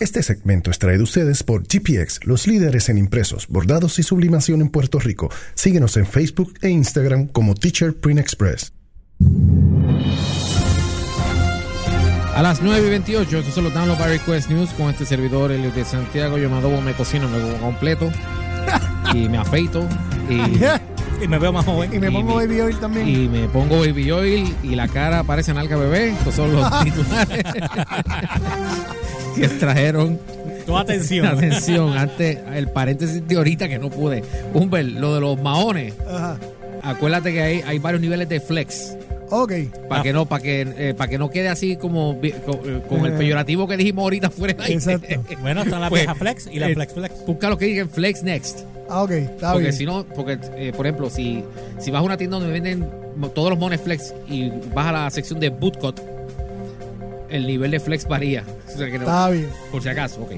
Este segmento es traído a ustedes por GPX, los líderes en impresos, bordados y sublimación en Puerto Rico. Síguenos en Facebook e Instagram como Teacher Print Express. A las 9 y 28, estos son los Download by Request News con este servidor, el de Santiago. Yo me adobo, me cocino, me como completo y me afeito y, Y me veo más joven. Y me pongo baby oil también. y me pongo baby oil y la cara parece nalga bebé. Estos son los titulares que trajeron Tu atención. atención. Antes, el paréntesis de ahorita que no pude. Humber, lo de los maones. Ajá. Acuérdate que hay, hay varios niveles de flex. Ok. Para que no, para que, eh, para que no quede así como con, eh, con el Eh. peyorativo que dijimos ahorita fuera. Exacto. Bueno, están las Pues, viejas flex y eh, flex flex. Busca lo que digan flex next. Ah, ok. Está Porque bien. si no, porque eh, por ejemplo, si, si vas a una tienda donde venden todos los mones flex y vas a la sección de bootcut, el nivel de flex varía. O sea que no- Está bien. por si acaso, ok.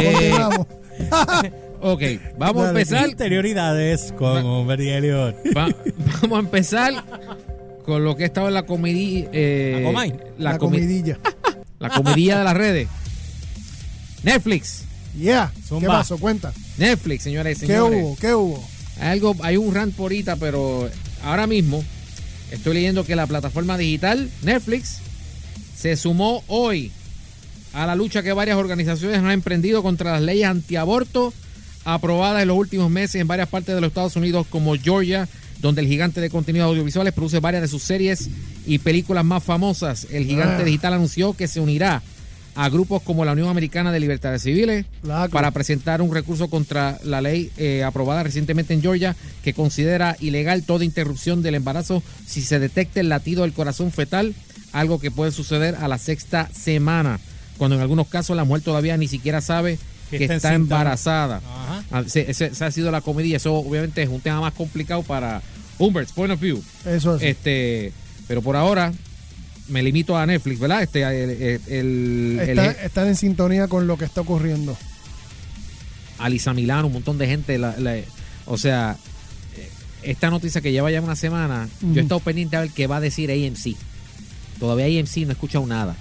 Eh, ok, vamos a empezar. Interioridades con Humber y Elliot. Va- vamos a empezar con lo que estaba en la comidilla. ¿La comay? la, La comi- comidilla. la comidilla de las redes. Netflix. Yeah. Zumba. ¿Qué pasó? Cuenta. Netflix, señores y ¿Qué señores. hubo? ¿Qué hubo? Hay algo, hay un rant por ahorita, pero ahora mismo estoy leyendo que la plataforma digital Netflix se sumó hoy a la lucha que varias organizaciones han emprendido contra las leyes antiaborto aprobadas en los últimos meses en varias partes de los Estados Unidos como Georgia, donde el gigante de contenidos audiovisuales produce varias de sus series y películas más famosas. El gigante Ah. digital anunció que se unirá a grupos como la Unión Americana de Libertades Civiles para presentar un recurso contra la ley eh, aprobada recientemente en Georgia que considera ilegal toda interrupción del embarazo si se detecta el latido del corazón fetal, algo que puede suceder a la sexta semana, cuando en algunos casos la mujer todavía ni siquiera sabe Que que está embarazada. Ajá. Ah, Ese, ese- esa ha sido la comedia. Eso obviamente es un tema más complicado para Humbert's point of view. Eso es. Este, pero por ahora me limito a Netflix, ¿verdad? Este, el, el- el- el- Está- están en sintonía con lo que está ocurriendo. Alisa Milano, un montón de gente. la- la- o sea, esta noticia que lleva ya una semana, yo he estado pendiente a ver qué va a decir AMC. Todavía AMC no he escuchado nada.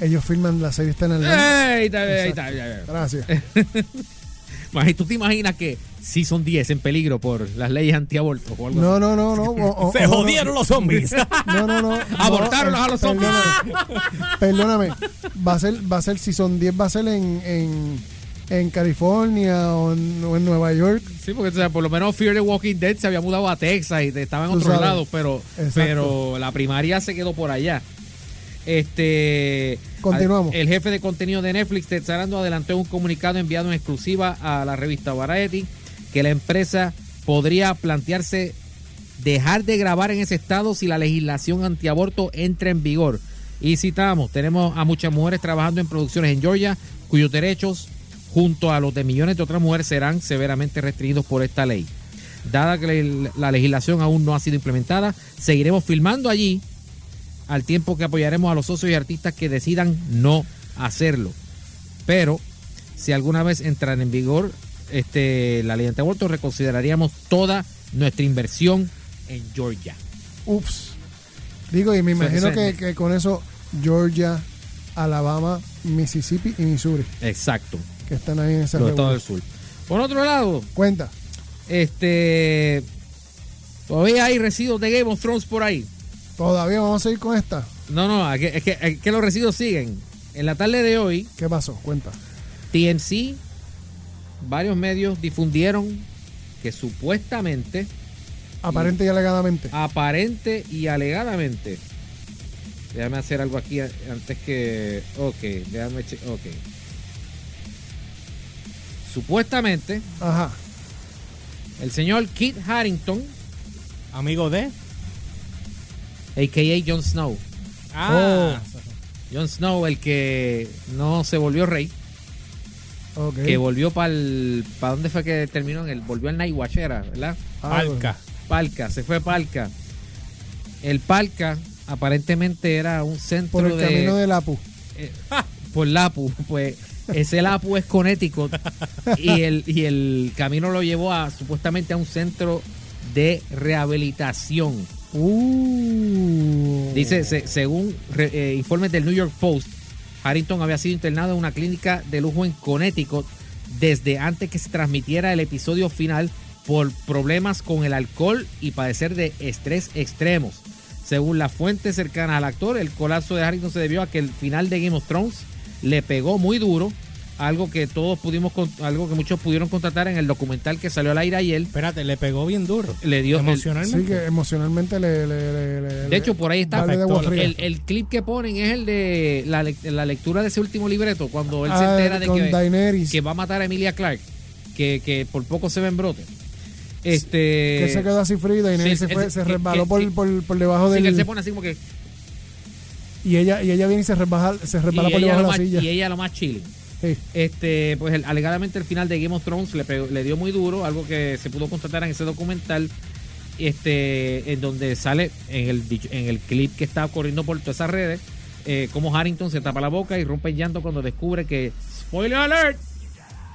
Ellos filman la serie, está en. ¡Ey! Ahí está, ahí está, ahí está. Gracias. Imagi- ¿Tú te imaginas que sí son 10 en peligro por las leyes antiaborto o algo No, no, no, no. o- o- Se no, jodieron los zombies. No, no, no. Abortaron no, a los zombies. Perdóname. Perdóname. Va a ser, va a ser, si son 10, va a ser en, en, en California o en, o en Nueva York. Sí, porque o sea, por lo menos Fear the Walking Dead se había mudado a Texas y estaba en Tú otros sabes. lados, pero, Exacto. pero la primaria se quedó por allá. Este Continuamos. El jefe de contenido de Netflix, Ted Sarandos, adelantó un comunicado enviado en exclusiva a la revista Variety que la empresa podría plantearse dejar de grabar en ese estado si la legislación antiaborto entra en vigor. Y citamos, tenemos a muchas mujeres trabajando en producciones en Georgia cuyos derechos, junto a los de millones de otras mujeres, serán severamente restringidos por esta ley. Dada que la la legislación aún no ha sido implementada, seguiremos filmando allí al tiempo que apoyaremos a los socios y artistas que decidan no hacerlo. Pero si alguna vez entran en vigor este, la ley antiaborto, reconsideraríamos toda nuestra inversión en Georgia. Ups. Digo, y me imagino que con eso Georgia, Alabama, Mississippi y Missouri, Exacto, que están ahí en esa los estados del sur. Por otro lado, Cuenta. este todavía hay residuos de Game of Thrones por ahí. Todavía vamos a seguir con esta. No, no, es que, es que- es que los residuos siguen. En la tarde de hoy, ¿Qué pasó? Cuenta. TMC, varios medios difundieron que supuestamente, Aparente y alegadamente. aparente y alegadamente, déjame hacer algo aquí antes que, ok, déjame, ok. Supuestamente, Ajá. el señor Kit Harrington, Amigo de. a.k.a. Jon Snow, Ah, Jon Snow, el que no se volvió rey, Ok. que volvió para el, ¿para dónde fue que terminó? En el, volvió al Night Watch, era, ¿verdad? Ah, Palca. Palca, se fue Palca. El Palca aparentemente era un centro Por el de, camino del Apu. eh, por Lapu, pues ese Lapu es Connecticut y el y el camino lo llevó a supuestamente a un centro de rehabilitación. Uh. Dice, se- según re- eh, informes del New York Post, Harrington había sido internado en una clínica de lujo en Connecticut desde antes que se transmitiera el episodio final por problemas con el alcohol y padecer de estrés extremos. Según las fuentes cercanas al actor, el colapso de Harrington se debió a que el final de Game of Thrones le pegó muy duro, algo que todos pudimos, con- algo que muchos pudieron contratar en el documental que salió al aire ayer. Espérate, le pegó bien duro. Le dio- emocionalmente. Sí, que emocionalmente le. le- le- le- De hecho, por ahí está. El, el clip que ponen es el de la, la lectura de ese último libreto, cuando él se Ah, entera de que, Daenerys. que va a matar a Emilia Clark, que, que por poco se ve en brote. Este, que se quedó así frío y Daenerys sí, se, fue- se resbaló que- por, que- por, por debajo sí, del. que él se pone así como que. Y, ella, y ella viene y se resbala, se resbala y, por debajo de la más, silla. y ella lo más chile. Sí. Este, pues el- alegadamente el final de Game of Thrones le, pegó- le dio muy duro, algo que se pudo constatar en ese documental, este, en donde sale en el, en el clip que está corriendo por todas esas redes, eh, como Harrington se tapa la boca y rompe en llanto cuando descubre que, spoiler alert,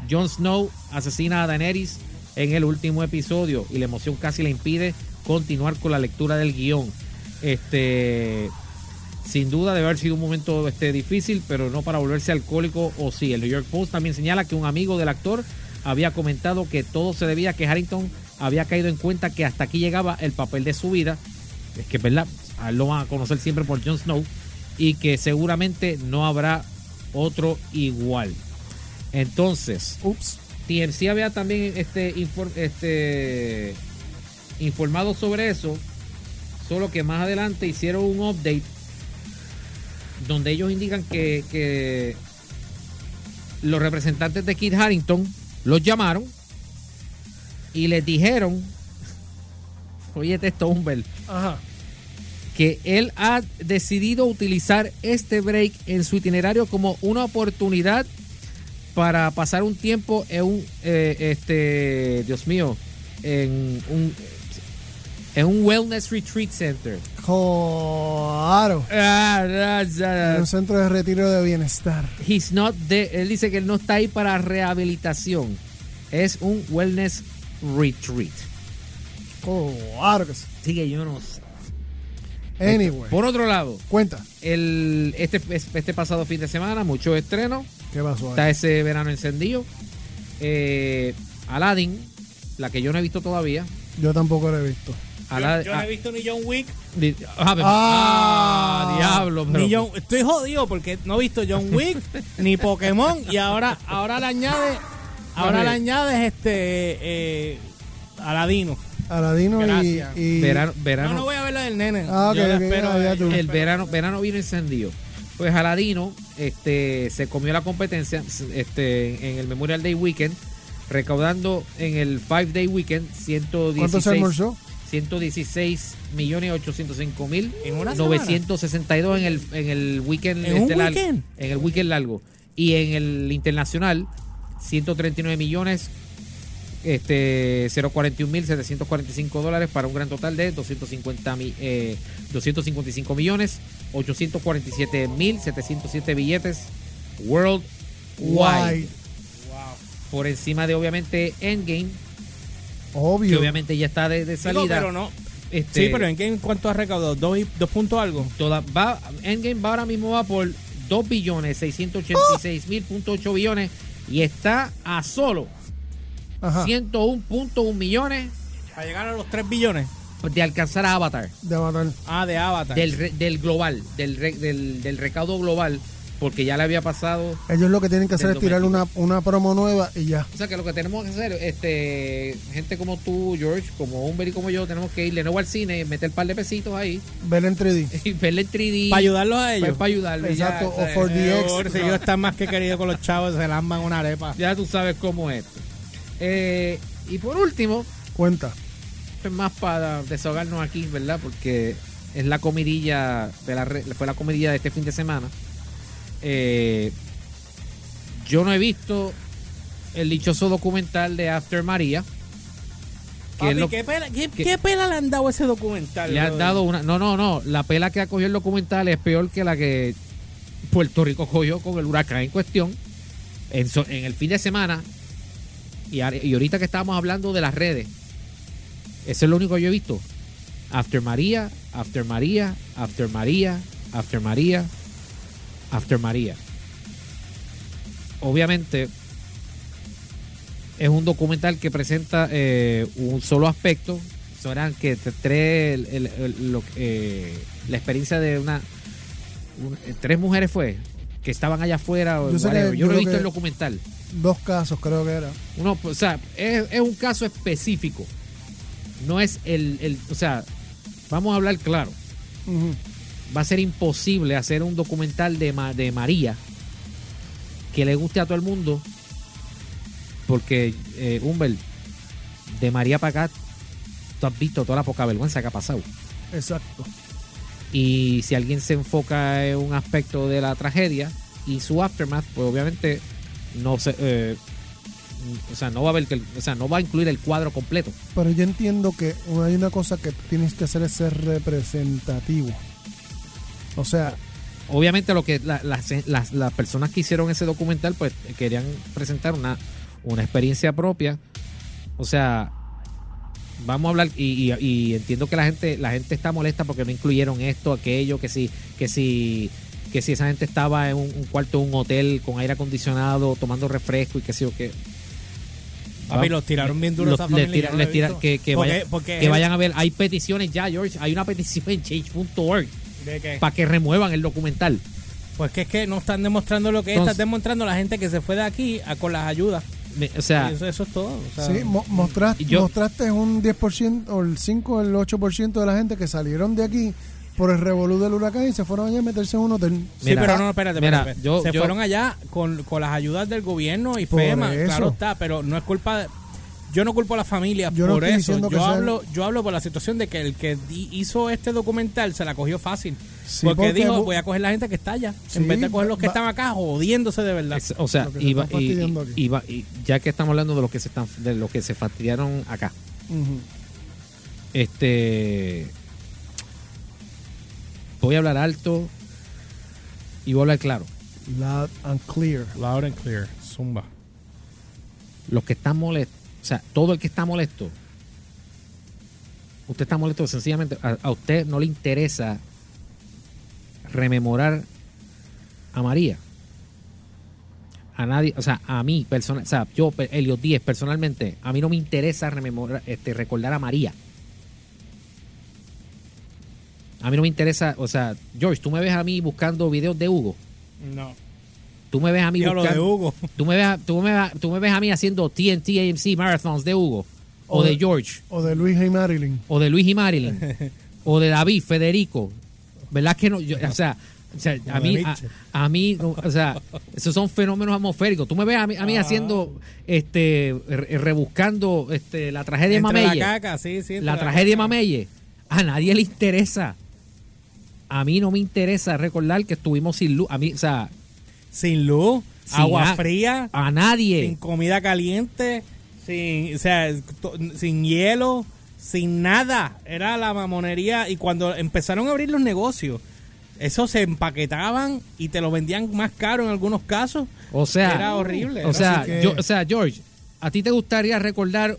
Jon Snow asesina a Daenerys en el último episodio y la emoción casi le impide continuar con la lectura del guion. Este, sin duda debe haber sido un momento este, difícil, pero no para volverse alcohólico o sí. El New York Post también señala que un amigo del actor había comentado que todo se debía a que Harrington había caído en cuenta que hasta aquí llegaba el papel de su vida. Es que es verdad, a él lo van a conocer siempre por Jon Snow y que seguramente no habrá otro igual. Entonces, Ups. TMC había también este, este informado sobre eso, solo que más adelante hicieron un update donde ellos indican que, que los representantes de Kit Harrington los llamaron y les dijeron, oye esto, Humbert, Ajá. que él ha decidido utilizar este break en su itinerario como una oportunidad para pasar un tiempo en un eh, este Dios mío en un en un wellness retreat center Claro. Ah, En un centro de retiro de bienestar. He's not él dice que él no está ahí para rehabilitación es un wellness retreat Claro que sí. así que yo no sé Anyway. por otro lado Cuenta. el este este pasado fin de semana muchos estrenos ¿Qué pasó Está ahí? ese verano encendido. Eh, Aladdin, la que yo no he visto todavía. Yo tampoco lo he visto. Yo no ah, he visto ni John Wick, di- ah, Ah. ah, diablo, pero- ni John, estoy jodido porque no he visto John Wick ni Pokémon y ahora ahora le añade ahora le añades este eh, Aladino. Aladino y, y- verano, No, verano, no voy a ver la del nene. Ah, ok, Yo la ok, espero ya, el verano, verano vino encendido. Pues Aladino este, se comió la competencia este, en el Memorial Day Weekend, recaudando en el Five Day Weekend 116, ¿Cuánto se almorzó? 116 millones 805 mil En una semana. 962 en el en el weekend ¿En un este largo, weekend? en el weekend largo y en el internacional 139 millones este 041 mil 745 dólares para un gran total de 250 mi- eh, 255 millones 847 mil 707 billetes worldwide Wide. por encima de obviamente Endgame que Obvio. obviamente ya está de, de Digo, salida pero no. Este, Sí, pero ¿en qué en cuánto ha recaudado? ¿Dos, y- dos puntos algo? Toda, va, Endgame va ahora mismo va por 2 billones 686 mil punto 8 billones y está a solo Ajá. 101.1 millones Para llegar a los 3 billones. de alcanzar a Avatar De Avatar. Ah, de Avatar. del, re- del global del, re- del, del recaudo global porque ya le había pasado Ellos lo que tienen que hacer es tirar una, una promo nueva y ya. o sea que lo que tenemos que hacer este gente como tú George como Humber y como yo tenemos que ir de nuevo al cine meter un par de pesitos ahí Ver en 3D. y verle en 3D Para ayudarlos a ellos. para, ayudarlo y ya, Exacto, o for the ex. por si ellos están más que queridos con los chavos, se lamban una arepa. ya tú sabes cómo es Eh, y por último Cuenta. es más para desahogarnos aquí, ¿verdad? Porque es la comidilla, de la, re- fue la comidilla de este fin de semana. Eh, yo no he visto el dichoso documental de After María. Que Papi, es lo- ¿qué, pela, qué, que- qué pela le han dado a ese documental? le han dado una. No, no, no. La pela que ha cogido el documental es peor que la que Puerto Rico cogió con el huracán en cuestión. En, so- en el fin de semana. Y ahorita que estábamos hablando de las redes. Eso es lo único que yo he visto. After María, After María, After María, After María, After María. obviamente es un documental que presenta eh, un solo aspecto. Son eran que tres, el- el- el- lo- eh, la experiencia de una, un- eh, tres mujeres fue que estaban allá afuera. Yo sé que- whatever. yo Yo no he visto el documental. Dos casos creo que era. Uno, o sea, es, es un caso específico. No es el, o sea, vamos a hablar claro. Ujú. Va a ser imposible hacer un documental de, de María que le guste a todo el mundo. Porque, eh, Humbert, de María para acá, tú has visto toda la poca vergüenza que ha pasado. Exacto. Y si alguien se enfoca en un aspecto de la tragedia y su aftermath, pues obviamente no se, eh, o sea, no va a que, o sea, no va a incluir el cuadro completo. Pero yo entiendo que hay una cosa que tienes que hacer es ser representativo. O sea, Obviamente lo que la- las, las, las personas que hicieron ese documental, pues querían presentar una, una experiencia propia. O sea, vamos a hablar y, y- y entiendo que la gente la gente está molesta porque no incluyeron esto, aquello, que si que si que si esa gente estaba en un, un cuarto de un hotel con aire acondicionado tomando refresco y qué sé yo qué. Papi, los tiraron bien duro los- esa familia, tira- no les tira- que, que Porque- vayan, porque que vayan a ver, hay peticiones ya, George, hay una petición en change.org ¿De qué? para que remuevan el documental. Pues que es que no están demostrando lo que es, están demostrando la gente que se fue de aquí a, con las ayudas. Me- O sea, eso, eso es todo. o sea, sí, mo- mostraste, yo- mostraste un 10% o el 5 o el 8% de la gente que salieron de aquí por el revolú del huracán y se fueron allá a meterse en un hotel. Sí, Mira, pero no, espérate, mira, espérate, yo- se yo- fueron allá con, con las ayudas del gobierno y Por FEMA, eso. claro está, pero no es culpa de... Yo no culpo a la familia Yo no por estoy eso. Yo sea- hablo, yo hablo por la situación de que el que di- hizo este documental se la cogió fácil. Sí, porque, porque dijo, voy a coger la gente que está allá, Sí, en vez de coger los que va- están acá jodiéndose de verdad. Es- o sea, se iba- y, fastidiando aquí. y- iba- y ya que estamos hablando de lo que se están de lo que se fastidiaron acá, este voy a hablar alto y voy a hablar claro. Loud and clear. Loud and clear, zumba. Los que están molestos, sea, todo el que está molesto, usted está molesto sencillamente a, usted no le interesa rememorar a María. A nadie, o sea, a mí, persona, o sea, yo, Elliot Díez, personalmente, a mí no me interesa rememorar, este, recordar a María. A mí no me interesa, o sea, George, tú me ves a mí buscando videos de Hugo. No. Tú me ves a mí buscando. de Hugo. Tú me, ves tú, me, ves- tú me ves a mí haciendo TNT AMC marathons de Hugo, o, O de de- George, O de Luis y Marilyn. o de Luis y Marilyn, o de David, Federico. ¿Verdad que no? Yo- o sea, o sea, a mí, a, mí, no, o sea, esos son fenómenos atmosféricos. Tú me ves a mí, a mí Ah. haciendo, este, re- rebuscando este, la tragedia de Mameye. la caca, sí, sí. la tragedia de. Mameye. A nadie le interesa. A mí no me interesa recordar que estuvimos sin luz. A mí, o sea, Sin luz, Sin agua a- fría, a nadie. sin comida caliente, sin, o sea, sin hielo, sin nada. Era la mamonería. Y cuando empezaron a abrir los negocios, esos se empaquetaban y te lo vendían más caro en algunos casos. O sea, Era horrible. O sea, Así que- yo- o sea, George, ¿a ti te gustaría recordar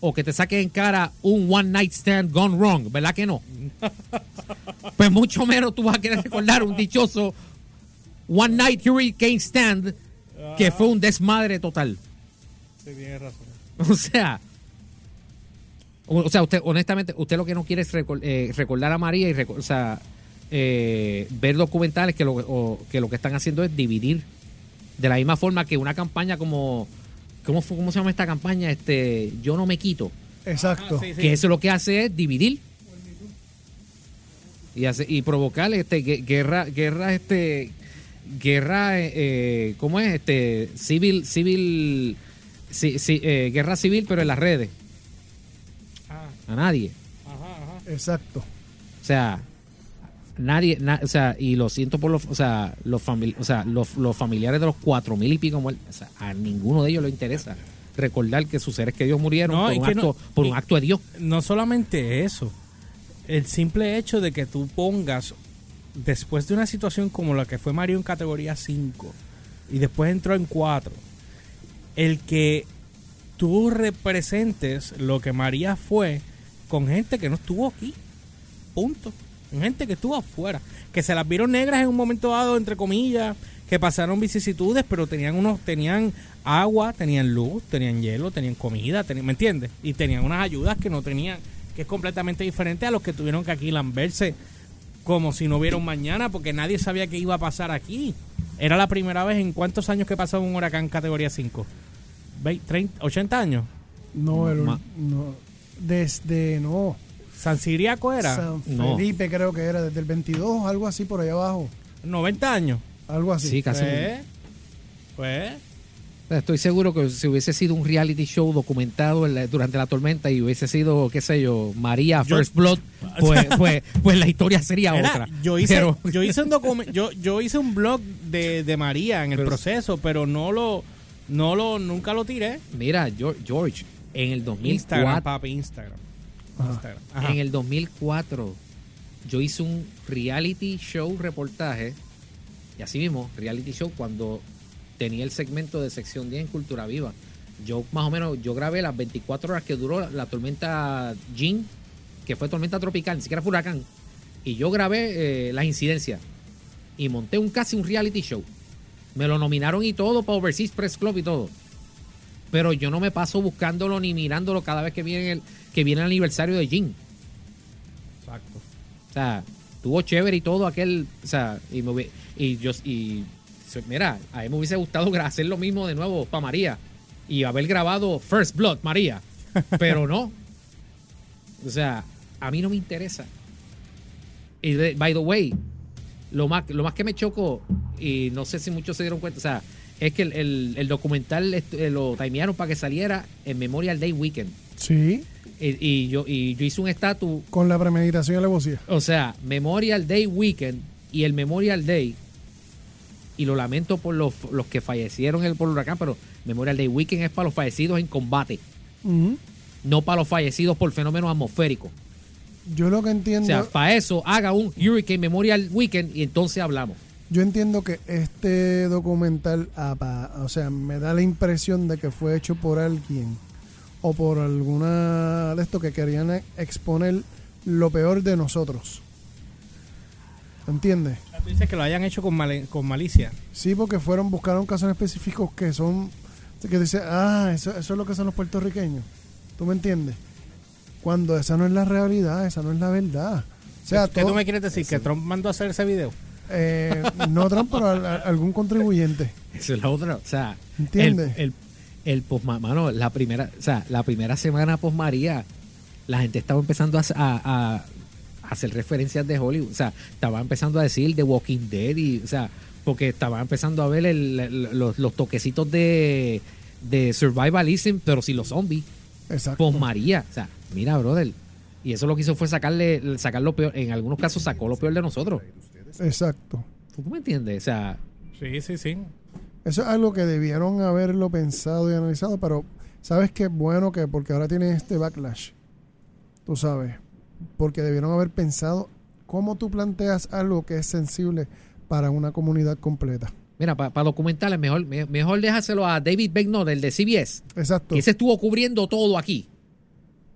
o que te saque en cara un one night stand gone wrong? ¿Verdad que no? pues mucho menos tú vas a querer recordar un dichoso one night hurricane stand que fue un desmadre total. Sí, tienes razón. O sea, o, o sea, usted, honestamente, usted lo que no quiere es eh, recordar a María y o sea, eh, ver documentales que lo, o que lo que están haciendo es dividir. De la misma forma que una campaña como. ¿Cómo, fue- cómo se llama esta campaña? Este, Yo no me quito. Exacto. Ah, sí, sí. Que eso lo que hace es dividir. Y, hace, y provocar este, gue- guerra, guerra, este, guerra, eh, eh, ¿cómo es? Este, civil, civil, sí, sí, eh, guerra civil, pero en las redes. Ah, A nadie. ajá, ajá. Exacto. O sea, nadie, na- o sea, y lo siento por los, o sea, los, famili- o sea, los, los familiares de los cuatro mil y pico muertos, o sea, a ninguno de ellos le interesa recordar que sus seres queridos murieron No, por, un que acto, no- por un acto de Dios. no solamente eso, el simple hecho de que tú pongas, después de una situación como la que fue Mario en categoría 5 y después entró en 4, el que tú representes lo que María fue con gente que no estuvo aquí. Punto. Con gente que estuvo afuera. Que se las vieron negras en un momento dado, entre comillas. que pasaron vicisitudes, pero tenían unos, tenían agua, tenían luz, tenían hielo, tenían comida, tenían, ¿me entiendes? Y tenían unas ayudas que no tenían, que es completamente diferente a los que tuvieron que aquí lamberse como si no hubiera un mañana, porque nadie sabía qué iba a pasar aquí. Era la primera vez en cuántos años que pasaba un huracán categoría 5. 20, 30, 80 años. No, el, no, desde, no, San Siriaco era San No. Felipe creo que era, desde el 22, algo así por allá abajo, 90 años. algo así. Sí, casi. Pues, pues, Estoy seguro que si hubiese sido un reality show documentado en la- durante la tormenta y hubiese sido, qué sé yo, María Yo- First Blood, pues, pues, pues la historia sería otra. Yo hice, Pero- yo hice un yo, yo hice un blog de, de María en el Pero- proceso, pero no lo, no lo, nunca lo tiré. Mira, Geor- George, en el Instagram, 2004, papi, Instagram. Ajá. Instagram. Ajá. en el 2004, yo hice un reality show reportaje, y así mismo, reality show, cuando tenía el segmento de sección 10 en Cultura Viva. Yo más o menos, yo grabé las 24 horas que duró la, la tormenta Jean, que fue tormenta tropical, ni siquiera fue huracán. Y yo grabé eh, las incidencias. Y monté un casi un reality show. Me lo nominaron y todo para Overseas Press Club y todo. Pero yo no me paso buscándolo ni mirándolo cada vez que viene el, que viene el aniversario de Jean. Exacto. O sea, tuvo chévere y todo aquel, o sea, y, me y yo, y mira, a mí me hubiese gustado hacer lo mismo de nuevo para María y haber grabado First Blood María, pero no. O sea, a mí no me interesa. Y de- by the way, lo más, lo más que me chocó, y no sé si muchos se dieron cuenta, o sea, es que el, el- el documental eh, lo timearon para que saliera en Memorial Day Weekend. Sí, Y, y yo, y yo hice un estatus con la premeditación y la alevosía. o sea, Memorial Day Weekend y el Memorial Day, y lo lamento por los, los que fallecieron el, por el huracán, pero Memorial Day Weekend es para los fallecidos en combate, no para los fallecidos por fenómenos atmosféricos. Yo lo que O entiendo, sea, para eso haga un Hurricane Memorial Weekend y entonces hablamos. yo entiendo que este documental, o sea, me da la impresión de que fue hecho por alguien o por alguna de estos que querían exponer lo peor de nosotros. ¿Entiendes? Tú dices que lo hayan hecho con, male- con malicia. Sí, porque fueron, buscaron casos específicos que son, que dice, ah, eso, eso es lo que son los puertorriqueños. ¿Tú me entiendes? Cuando esa no es la realidad, esa no es la verdad. O sea, ¿Qué todo- tú me quieres decir? ¿Que Trump mandó a hacer ese video? eh, no Trump, pero al- al- algún contribuyente. Esa es la otra. O sea, ¿Entiendes? el, el, el posma- mano, la primera, o sea, la primera semana post María, la gente estaba empezando a, a- a hacer referencias de Hollywood. O sea, estaba empezando a decir The Walking Dead y, o sea, porque estaba empezando a ver el- el- los, los toquecitos de, de survivalism, pero sin los zombies. Exacto. Post María. O sea, mira, brother. Y eso lo que hizo fue sacarle, sacar lo peor. En algunos casos sacó lo peor de nosotros. Exacto. ¿Tú me entiendes? O sea, Sí, sí, sí. Eso es algo que debieron haberlo pensado y analizado, pero sabes qué bueno que porque ahora tiene este backlash. Tú sabes, porque debieron haber pensado cómo tú planteas algo que es sensible para una comunidad completa. mira, para documentales, mejor, me- mejor déjaselo a David Becknott, el de CBS. Exacto. Ese estuvo cubriendo todo aquí.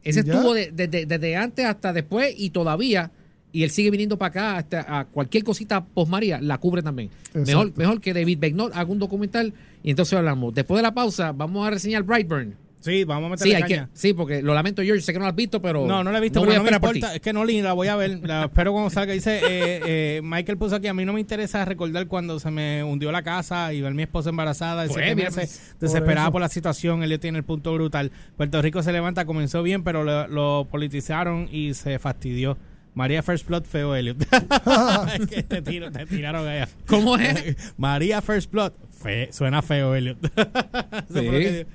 Ese Ya. estuvo de- de- de- desde antes hasta después y todavía. Y él sigue viniendo para acá hasta a cualquier cosita post María la cubre también. Mejor, Exacto. mejor que David Becknott haga un documental y entonces hablamos. Después de la pausa, vamos a reseñar Brightburn. Sí, vamos a Sí, meterle que, caña. sí, porque lo lamento, George, sé que no lo has visto, pero. No, no la he visto, no pero no me importa. Es que no la voy a ver. La espero cuando salga. Dice, eh, eh, Michael puso aquí, a mí no me interesa recordar cuando se me hundió la casa y ver a mi esposa embarazada de siete meses, desesperada por, la situación. Él tiene el punto brutal. Puerto Rico se levanta, comenzó bien, pero lo, lo politizaron y se fastidió. María First Blood, feo Elliot. Es que te, tiro- te tiraron allá. ¿Cómo es? María First Blood, fe- suena feo Elliot. Que-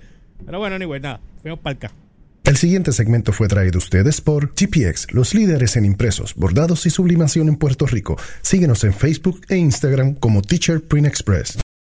pero bueno, anyway, nada. Fuimos para acá. El siguiente segmento fue traído a ustedes por GPX, los líderes en impresos, bordados y sublimación en Puerto Rico. Síguenos en Facebook e Instagram como Teacher Print Express.